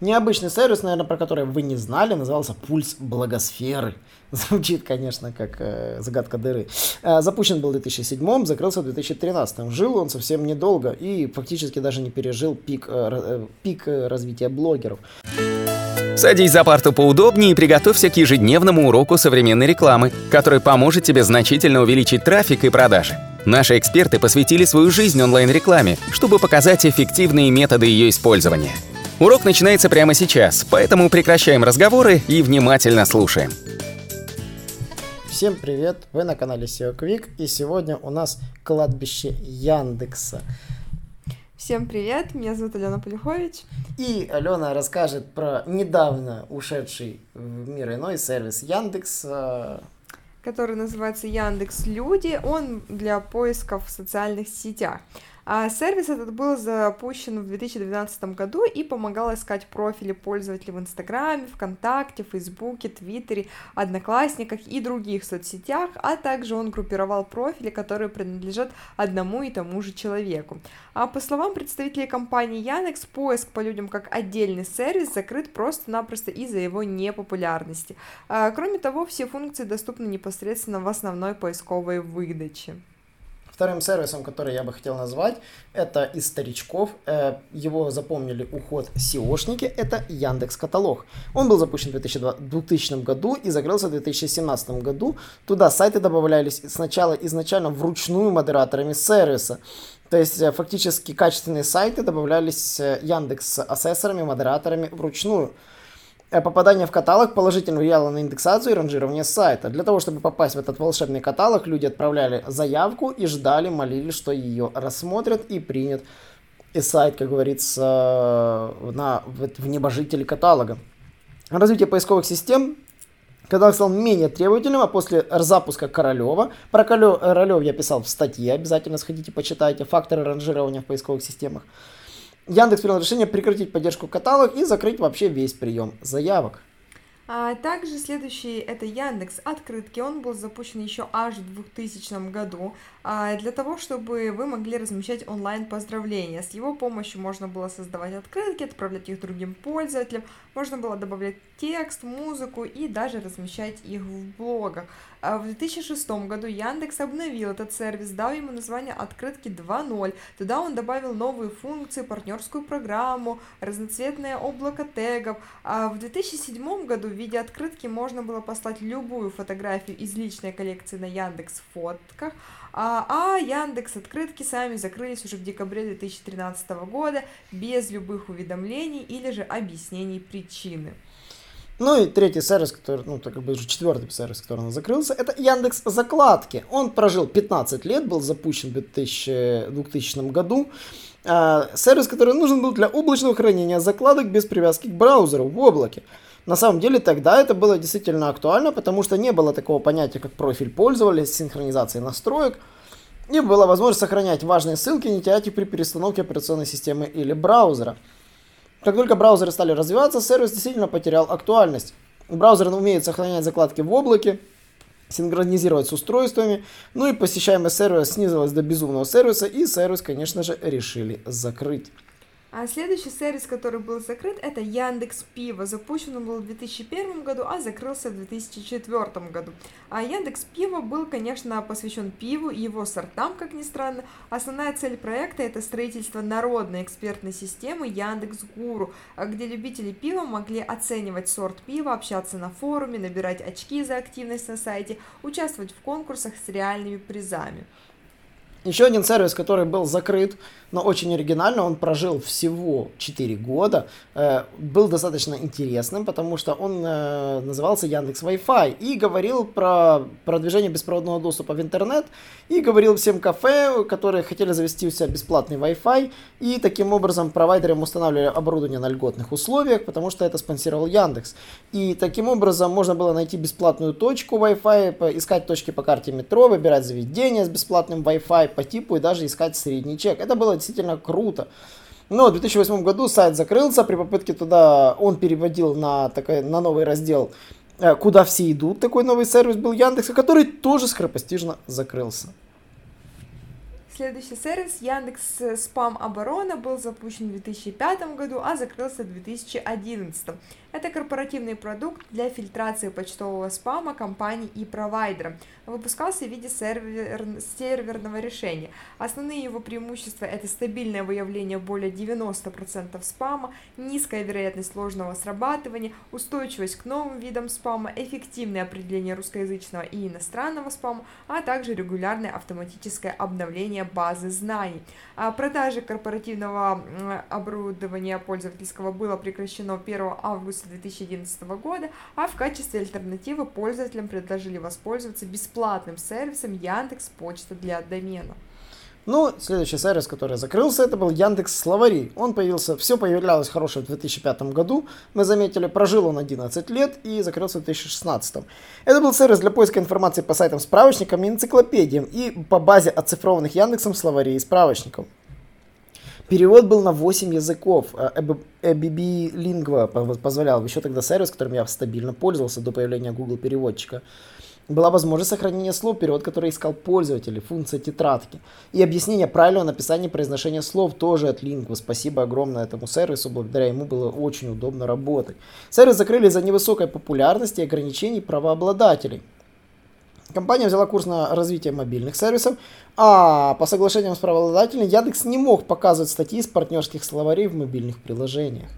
Необычный сервис, наверное, про который вы не знали, назывался «Пульс Благосферы». Звучит, конечно, как э, загадка дыры. Э, запущен был в 2007, закрылся в 2013. Жил он совсем недолго и фактически даже не пережил пик, э, э пик э, развития блогеров. Садись за парту поудобнее и приготовься к ежедневному уроку современной рекламы, который поможет тебе значительно увеличить трафик и продажи. Наши эксперты посвятили свою жизнь онлайн-рекламе, чтобы показать эффективные методы ее использования. Урок начинается прямо сейчас, поэтому прекращаем разговоры и внимательно слушаем. Всем привет! Вы на канале SEO Quick и сегодня у нас кладбище Яндекса. Всем привет, меня зовут Алена Полюхович. И Алена расскажет про недавно ушедший в мир иной сервис Яндекс, э, который называется Яндекс Люди. Он для поисков в социальных сетях. А сервис этот был запущен в 2012 году и помогал искать профили пользователей в Инстаграме, ВКонтакте, Фейсбуке, Твиттере, Одноклассниках и других соцсетях, а также он группировал профили, которые принадлежат одному и тому же человеку. А по словам представителей компании Яндекс, поиск по людям как отдельный сервис закрыт просто-напросто из-за его непопулярности. А, кроме того, все функции доступны непосредственно в основной поисковой выдаче. Вторым сервисом, который я бы хотел назвать, это из старичков. Э, его запомнили уход SEOшники, это Яндекс Каталог. Он был запущен в 2000 году и закрылся в 2017 году. Туда сайты добавлялись сначала изначально вручную модераторами сервиса. То есть э, фактически качественные сайты добавлялись э, Яндекс ассессорами, модераторами вручную. Э, попадание в каталог положительно влияло на индексацию и ранжирование сайта. Для того, чтобы попасть в этот волшебный каталог, люди отправляли заявку и ждали, молили, что ее рассмотрят и принят и сайт, как говорится, на, в небожители каталога. Развитие поисковых систем Каталог стал менее требовательным, а после запуска Королева, про Королев я писал в статье, обязательно сходите почитайте, факторы ранжирования в поисковых системах. Яндекс принял решение прекратить поддержку каталог и закрыть вообще весь прием заявок. А также следующий это Яндекс Открытки. Он был запущен еще аж в 2000 году а, для того, чтобы вы могли размещать онлайн поздравления. С его помощью можно было создавать открытки, отправлять их другим пользователям, можно было добавлять текст, музыку и даже размещать их в блогах. А в 2006 году Яндекс обновил этот сервис, дал ему название Открытки 2.0. Туда он добавил новые функции, партнерскую программу, разноцветное облако тегов. А в 2007 году виде открытки можно было послать любую фотографию из личной коллекции на Яндекс Фотках, а, а Яндекс открытки сами закрылись уже в декабре 2013 года без любых уведомлений или же объяснений причины. Ну и третий сервис, который, ну, так как бы уже четвертый сервис, который у нас закрылся, это Яндекс Закладки. Он прожил 15 лет, был запущен в 2000, 2000 году. А, сервис, который нужен был для облачного хранения закладок без привязки к браузеру в облаке. На самом деле тогда это было действительно актуально, потому что не было такого понятия, как профиль пользователя, синхронизации настроек. Не было возможности сохранять важные ссылки, не терять их при перестановке операционной системы или браузера. Как только браузеры стали развиваться, сервис действительно потерял актуальность. Браузер умеет сохранять закладки в облаке, синхронизировать с устройствами, ну и посещаемость сервиса снизилась до безумного сервиса, и сервис, конечно же, решили закрыть. А следующий сервис, который был закрыт, это Яндекс Пиво. Запущен он был в 2001 году, а закрылся в 2004 году. А Яндекс Пиво был, конечно, посвящен пиву и его сортам, как ни странно. Основная цель проекта это строительство народной экспертной системы Яндекс Гуру, где любители пива могли оценивать сорт пива, общаться на форуме, набирать очки за активность на сайте, участвовать в конкурсах с реальными призами. Еще один сервис, который был закрыт, но очень оригинально, он прожил всего 4 года, э, был достаточно интересным, потому что он э, назывался Яндекс Wi-Fi и говорил про продвижение беспроводного доступа в интернет, и говорил всем кафе, которые хотели завести у себя бесплатный Wi-Fi, и таким образом провайдерам устанавливали оборудование на льготных условиях, потому что это спонсировал Яндекс. И таким образом можно было найти бесплатную точку Wi-Fi, искать точки по карте метро, выбирать заведение с бесплатным Wi-Fi по типу и даже искать средний чек. Это было действительно круто. Но в 2008 году сайт закрылся, при попытке туда он переводил на, такой, на новый раздел э, «Куда все идут», такой новый сервис был Яндекса, который тоже скоропостижно закрылся. Следующий сервис Яндекс Спам Оборона был запущен в 2005 году, а закрылся в 2011. Это корпоративный продукт для фильтрации почтового спама компаний и провайдеров. Выпускался в виде сервер... серверного решения. Основные его преимущества – это стабильное выявление более 90% спама, низкая вероятность сложного срабатывания, устойчивость к новым видам спама, эффективное определение русскоязычного и иностранного спама, а также регулярное автоматическое обновление базы знаний. А продажи корпоративного оборудования пользовательского было прекращено 1 августа 2011 года, а в качестве альтернативы пользователям предложили воспользоваться бесплатным сервисом Яндекс Почта для домена. Ну, следующий сервис, который закрылся, это был Яндекс Словари. Он появился, все появлялось хорошее в 2005 году. Мы заметили, прожил он 11 лет и закрылся в 2016. Это был сервис для поиска информации по сайтам, справочникам и энциклопедиям и по базе оцифрованных Яндексом словарей и справочников. Перевод был на 8 языков. ABB Lingua позволял. Еще тогда сервис, которым я стабильно пользовался до появления Google переводчика была возможность сохранения слов, перевод, который искал пользователь, функция тетрадки. И объяснение правильного написания и произношения слов тоже от Lingua. Спасибо огромное этому сервису, благодаря ему было очень удобно работать. Сервис закрыли из-за невысокой популярности и ограничений правообладателей. Компания взяла курс на развитие мобильных сервисов, а по соглашениям с правообладателями Яндекс не мог показывать статьи из партнерских словарей в мобильных приложениях.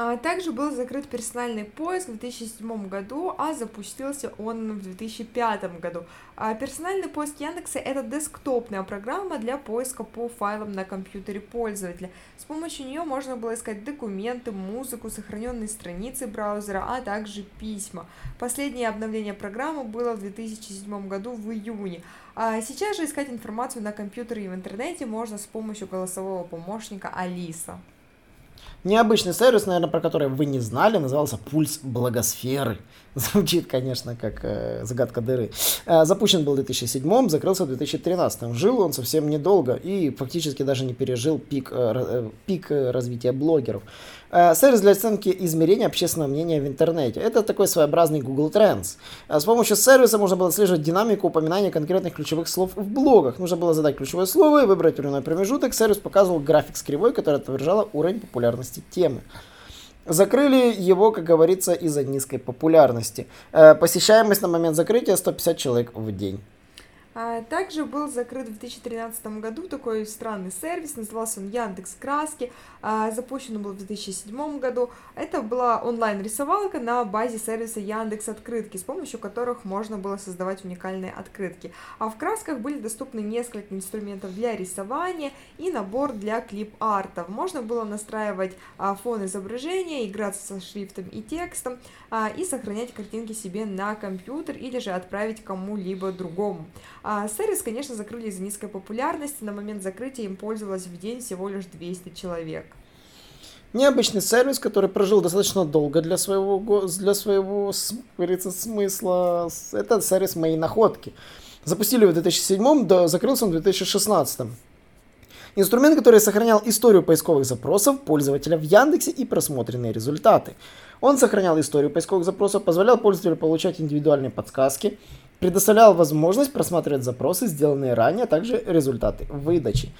А, также был закрыт персональный поиск в 2007 году, а запустился он в 2005 году. А, персональный поиск Яндекса это десктопная программа для поиска по файлам на компьютере пользователя. С помощью нее можно было искать документы, музыку, сохраненные страницы браузера, а также письма. Последнее обновление программы было в 2007 году в июне. А сейчас же искать информацию на компьютере и в интернете можно с помощью голосового помощника Алиса. Необычный сервис, наверное, про который вы не знали, назывался «Пульс Благосферы». Звучит, конечно, как э, загадка дыры. Э, запущен был в 2007, закрылся в 2013. Жил он совсем недолго и фактически даже не пережил пик, э, э пик э, развития блогеров. Э, сервис для оценки измерения общественного мнения в интернете. Это такой своеобразный Google Trends. С помощью сервиса можно было отслеживать динамику упоминания конкретных ключевых слов в блогах. Нужно было задать ключевое слово и выбрать временной промежуток. Сервис показывал график с кривой, которая отображала уровень популярности темы. Закрыли его, как говорится, из-за низкой популярности. Э, посещаемость на момент закрытия 150 человек в день. А также был закрыт в 2013 году такой странный сервис, назывался он Яндекс Краски, а, запущен он был в 2007 году. Это была онлайн-рисовалка на базе сервиса Яндекс Открытки, с помощью которых можно было создавать уникальные открытки. А в красках были доступны несколько инструментов для рисования и набор для клип-артов. Можно было настраивать а, фон изображения, играться со шрифтом и текстом и сохранять картинки себе на компьютер или же отправить кому-либо другому. А сервис, конечно, закрыли из-за низкой популярности. На момент закрытия им пользовалось в день всего лишь 200 человек. Необычный сервис, который прожил достаточно долго для своего, для своего говорится, смысла. Это сервис «Мои находки». Запустили в 2007, да, закрылся он в 2016. Инструмент, который сохранял историю поисковых запросов пользователя в Яндексе и просмотренные результаты. Он сохранял историю поисковых запросов, позволял пользователю получать индивидуальные подсказки, предоставлял возможность просматривать запросы, сделанные ранее, а также результаты выдачи.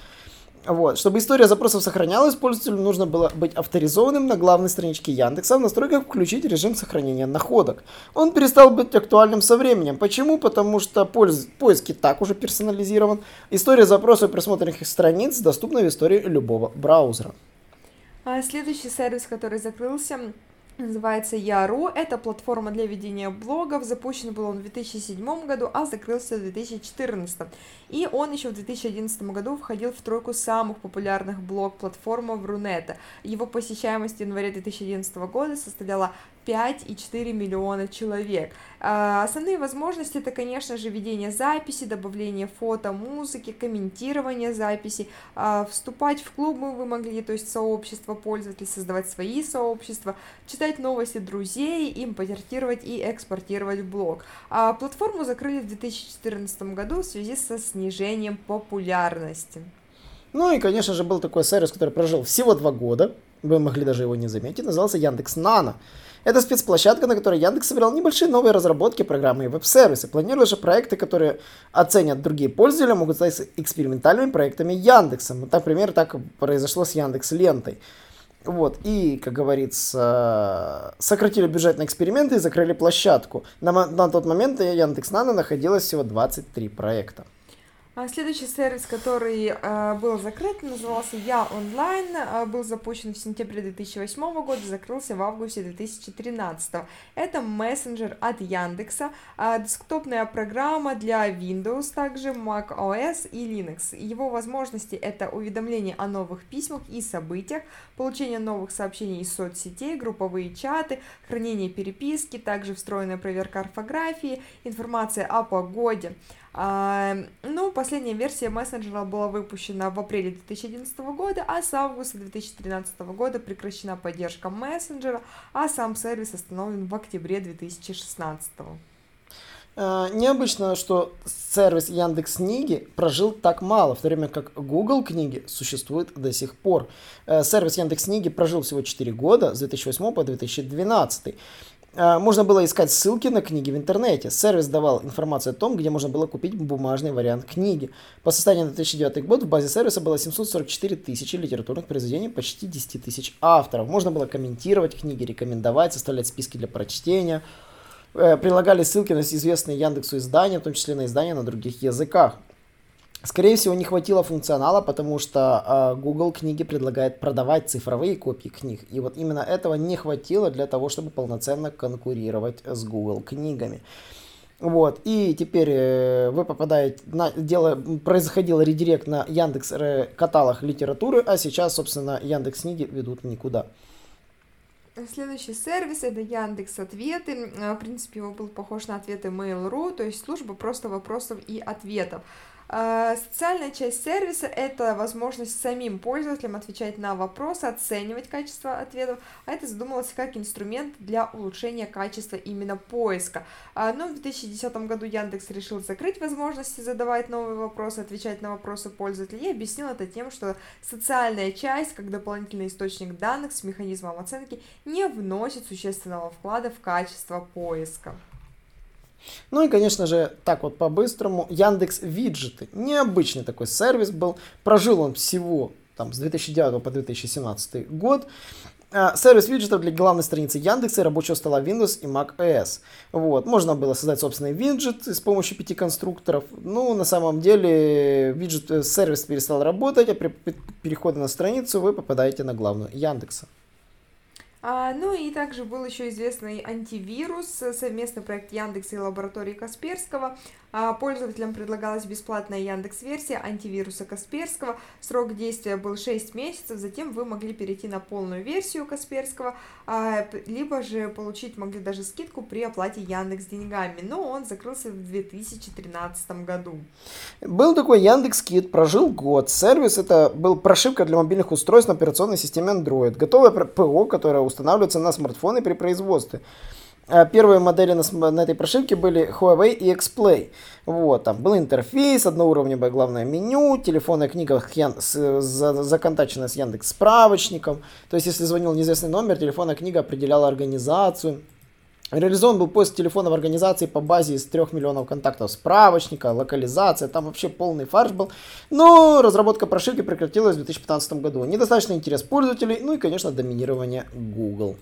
Вот. Чтобы история запросов сохранялась, пользователю нужно было быть авторизованным на главной страничке Яндекса, в настройках включить режим сохранения находок. Он перестал быть актуальным со временем. Почему? Потому что поиск, поиск и так уже персонализирован. История запросов и просмотренных страниц доступна в истории любого браузера. А следующий сервис, который закрылся, называется Яру. Это платформа для ведения блогов. Запущен был он в 2007 году, а закрылся в 2014. И он еще в 2011 году входил в тройку самых популярных блог-платформ в Рунета. Его посещаемость в январе 2011 года составляла 5,4 миллиона человек. А, основные возможности это, конечно же, ведение записи, добавление фото, музыки, комментирование записи, а, вступать в клубы вы могли, то есть сообщество пользователей, создавать свои сообщества, читать новости друзей, импортировать и экспортировать блог. А, платформу закрыли в 2014 году в связи со снижением популярности. Ну и, конечно же, был такой сервис, который прожил всего два года, вы могли даже его не заметить, назывался Яндекс Нано. Это спецплощадка, на которой Яндекс собирал небольшие новые разработки, программы и веб-сервисы. Планируя же проекты, которые оценят другие пользователи, могут стать экспериментальными проектами Яндекса. Вот, например, так произошло с Яндекс Лентой. Вот, и, как говорится, сократили бюджет на эксперименты и закрыли площадку. На, на тот момент Яндекс Нано находилось всего 23 проекта. А следующий сервис, который э, был закрыт, назывался Я онлайн, э, был запущен в сентябре 2008 года, закрылся в августе 2013. Это мессенджер от Яндекса, э, десктопная программа для Windows, также Mac OS и Linux. Его возможности это уведомление о новых письмах и событиях, получение новых сообщений из соцсетей, групповые чаты, хранение переписки, также встроенная проверка орфографии, информация о погоде. Ну, последняя версия мессенджера была выпущена в апреле 2011 года, а с августа 2013 года прекращена поддержка мессенджера, а сам сервис остановлен в октябре 2016. А, необычно, что сервис Яндекс Книги прожил так мало, в то время как Google Книги существует до сих пор. Э, сервис Яндекс Книги прожил всего 4 года, с 2008 по 2012. А, можно было искать ссылки на книги в интернете. Сервис давал информацию о том, где можно было купить бумажный вариант книги. По состоянию на 2009 год в базе сервиса было 744 тысячи литературных произведений, почти 10 тысяч авторов. Можно было комментировать книги, рекомендовать, составлять списки для прочтения. Э, прилагали ссылки на известные Яндексу издания, в том числе на издания на других языках. Скорее всего, не хватило функционала, потому что э, Google книги предлагает продавать цифровые копии книг. И вот именно этого не хватило для того, чтобы полноценно конкурировать с Google книгами. Вот, и теперь э, вы попадаете на дело, происходил редирект на Яндекс каталог литературы, а сейчас, собственно, Яндекс книги ведут никуда. Следующий сервис это Яндекс Ответы. В принципе, его был похож на ответы Mail.ru, то есть служба просто вопросов и ответов. А, социальная часть сервиса – это возможность самим пользователям отвечать на вопросы, оценивать качество ответов, а это задумывалось как инструмент для улучшения качества именно поиска. А, но в 2010 году Яндекс решил закрыть возможности задавать новые вопросы, отвечать на вопросы пользователей и объяснил это тем, что социальная часть, как дополнительный источник данных с механизмом оценки, не вносит существенного вклада в качество поиска. Ну и, конечно же, так вот по-быстрому, Яндекс Виджеты. Необычный такой сервис был. Прожил он всего там, с 2009 по 2017 год. А, сервис виджетов для главной страницы Яндекса и рабочего стола Windows и Mac OS. Вот. Можно было создать собственный виджет с помощью пяти конструкторов. Ну, на самом деле, виджет, э, сервис перестал работать, а при переходе на страницу вы попадаете на главную Яндекса. А, ну и также был еще известный антивирус, совместный проект Яндекса и лаборатории Касперского. А, пользователям предлагалась бесплатная Яндекс-версия антивируса Касперского. Срок действия был 6 месяцев, затем вы могли перейти на полную версию Касперского, а, либо же получить могли даже скидку при оплате Яндекс деньгами, но он закрылся в 2013 году. Был такой Яндекс Кит, прожил год. Сервис это был прошивка для мобильных устройств на операционной системе Android. Готовое ПО, которое устанавливается на смартфоны при производстве. А первые модели на, на этой прошивке были Huawei и X-Play. Вот, там был интерфейс, одноуровневое главное меню, телефонная книга с, за, законтаченная с Яндекс справочником. То есть, если звонил неизвестный номер, телефонная книга определяла организацию. Реализован был поиск в организации по базе из 3 миллионов контактов справочника, локализация, там вообще полный фарш был. Но разработка прошивки прекратилась в 2015 году. Недостаточный интерес пользователей, ну и, конечно, доминирование Google.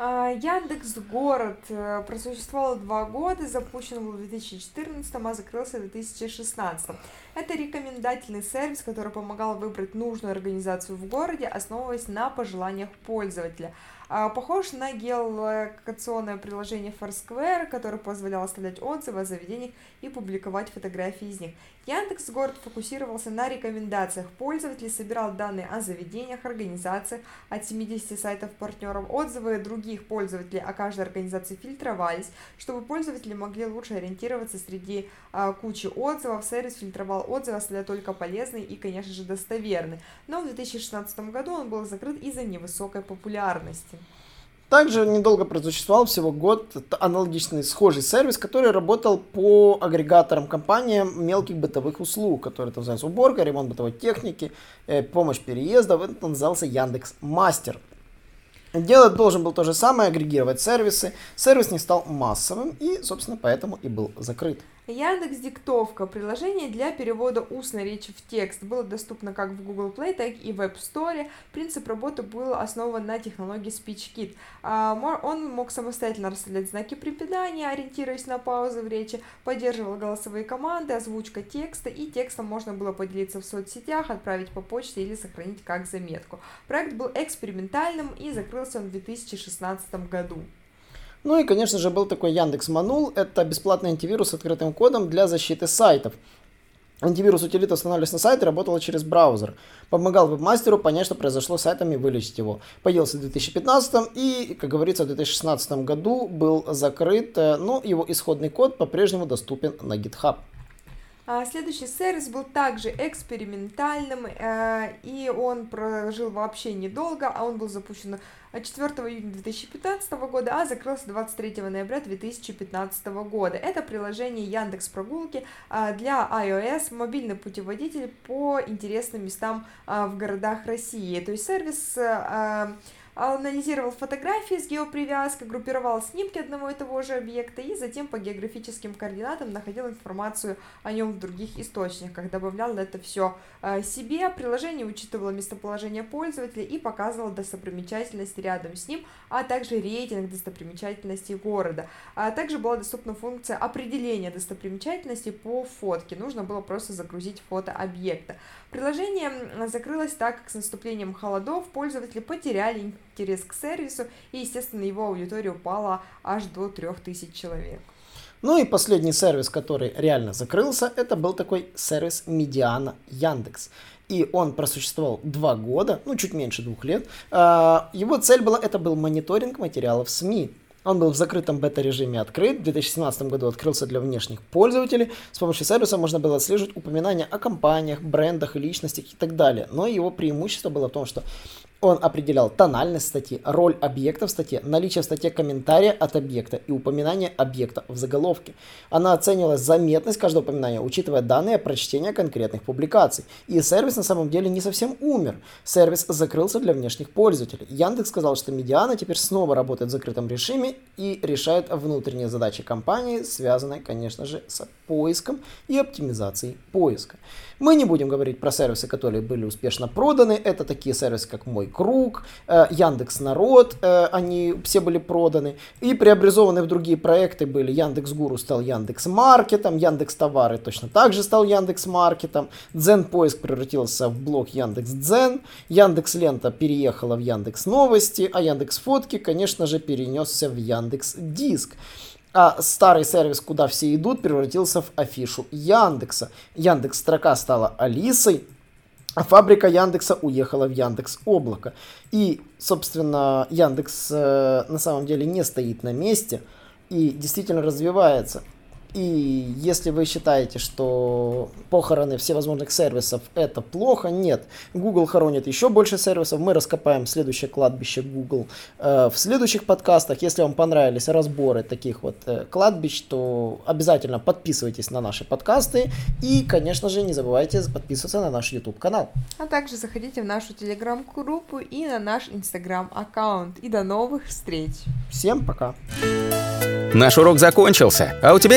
А, Яндекс Город э, просуществовал два года, запущен был в 2014, а закрылся в 2016. Это рекомендательный сервис, который помогал выбрать нужную организацию в городе, основываясь на пожеланиях пользователя. А, похож на геолокационное приложение Foursquare, которое позволяло оставлять отзывы о заведениях и публиковать фотографии из них. Яндекс Город фокусировался на рекомендациях пользователей, собирал данные о заведениях, организациях от 70 сайтов партнеров, отзывы других пользователей о каждой организации фильтровались, чтобы пользователи могли лучше ориентироваться среди а, кучи отзывов. Сервис фильтровал отзывы, оставляя только полезные и, конечно же, достоверные. Но в 2016 году он был закрыт из-за невысокой популярности. Также недолго просуществовал, всего год, аналогичный схожий сервис, который работал по агрегаторам компаниям мелких бытовых услуг, которые там называются уборка, ремонт бытовой техники, э, помощь переездов. Это назывался Яндекс Мастер. Делать должен был то же самое, агрегировать сервисы. Сервис не стал массовым и, собственно, поэтому и был закрыт. Яндекс Диктовка, приложение для перевода устной речи в текст, было доступно как в Google Play, так и в App Store. Принцип работы был основан на технологии SpeechKit. А, он мог самостоятельно расставлять знаки препинания, ориентируясь на паузы в речи, поддерживал голосовые команды, озвучка текста, и текстом можно было поделиться в соцсетях, отправить по почте или сохранить как заметку. Проект был экспериментальным и закрылся он в 2016 году. Ну и, конечно же, был такой Яндекс Манул. Это бесплатный антивирус с открытым кодом для защиты сайтов. Антивирус утилита устанавливался на сайт и работал через браузер. Помогал вебмастеру понять, что произошло с сайтом и вылечить его. Появился в 2015 и, как говорится, в 2016 году был закрыт, э, но его исходный код по-прежнему доступен на GitHub. А, следующий сервис был также экспериментальным, э, и он прожил вообще недолго, а он был запущен 4 июня 2015 года, а закрылся 23 ноября 2015 года. Это приложение Яндекс Прогулки а, для iOS, мобильный путеводитель по интересным местам а, в городах России. То есть сервис анализировал фотографии с геопривязкой, группировал снимки одного и того же объекта и затем по географическим координатам находил информацию о нем в других источниках, добавлял это все э, себе. Приложение учитывало местоположение пользователя и показывало достопримечательности рядом с ним, а также рейтинг достопримечательностей города. А также была доступна функция определения достопримечательностей по фотке. Нужно было просто загрузить фото объекта. Приложение закрылось так, как с наступлением холодов пользователи потеряли интерес к сервису, и, естественно, его аудитория упала аж до 3000 человек. Ну и последний сервис, который реально закрылся, это был такой сервис Медиана Яндекс. И он просуществовал два года, ну чуть меньше двух лет. А, его цель была, это был мониторинг материалов СМИ. Он был в закрытом бета-режиме открыт. В 2017 году открылся для внешних пользователей. С помощью сервиса можно было отслеживать упоминания о компаниях, брендах и личностях и так далее. Но его преимущество было в том, что он определял тональность статьи, роль объекта в статье, наличие в статье комментария от объекта и упоминание объекта в заголовке. Она оценивала заметность каждого упоминания, учитывая данные о прочтении конкретных публикаций. И сервис на самом деле не совсем умер. Сервис закрылся для внешних пользователей. Яндекс сказал, что Медиана теперь снова работает в закрытом режиме и решает внутренние задачи компании, связанные, конечно же, с поиском и оптимизацией поиска. Мы не будем говорить про сервисы, которые были успешно проданы. Это такие сервисы, как Мой Круг, э, Яндекс Народ, э, они все были проданы. И преобразованы в другие проекты были. Яндекс Гуру стал Яндекс Маркетом, Яндекс Товары точно так же стал Яндекс Маркетом. Дзен Поиск превратился в блок Яндекс Дзен. Яндекс Лента переехала в Яндекс Новости, а Яндекс Фотки, конечно же, перенесся в Яндекс Диск а старый сервис, куда все идут, превратился в афишу Яндекса. Яндекс строка стала Алисой, а фабрика Яндекса уехала в Яндекс Облако. И, собственно, Яндекс э, на самом деле не стоит на месте и действительно развивается. И если вы считаете, что похороны всевозможных сервисов это плохо, нет. Google хоронит еще больше сервисов. Мы раскопаем следующее кладбище Google э, в следующих подкастах. Если вам понравились разборы таких вот э, кладбищ, то обязательно подписывайтесь на наши подкасты. И, конечно же, не забывайте подписываться на наш YouTube канал. А также заходите в нашу телеграм-группу и на наш инстаграм-аккаунт. И до новых встреч. Всем пока. Наш урок закончился, а у тебя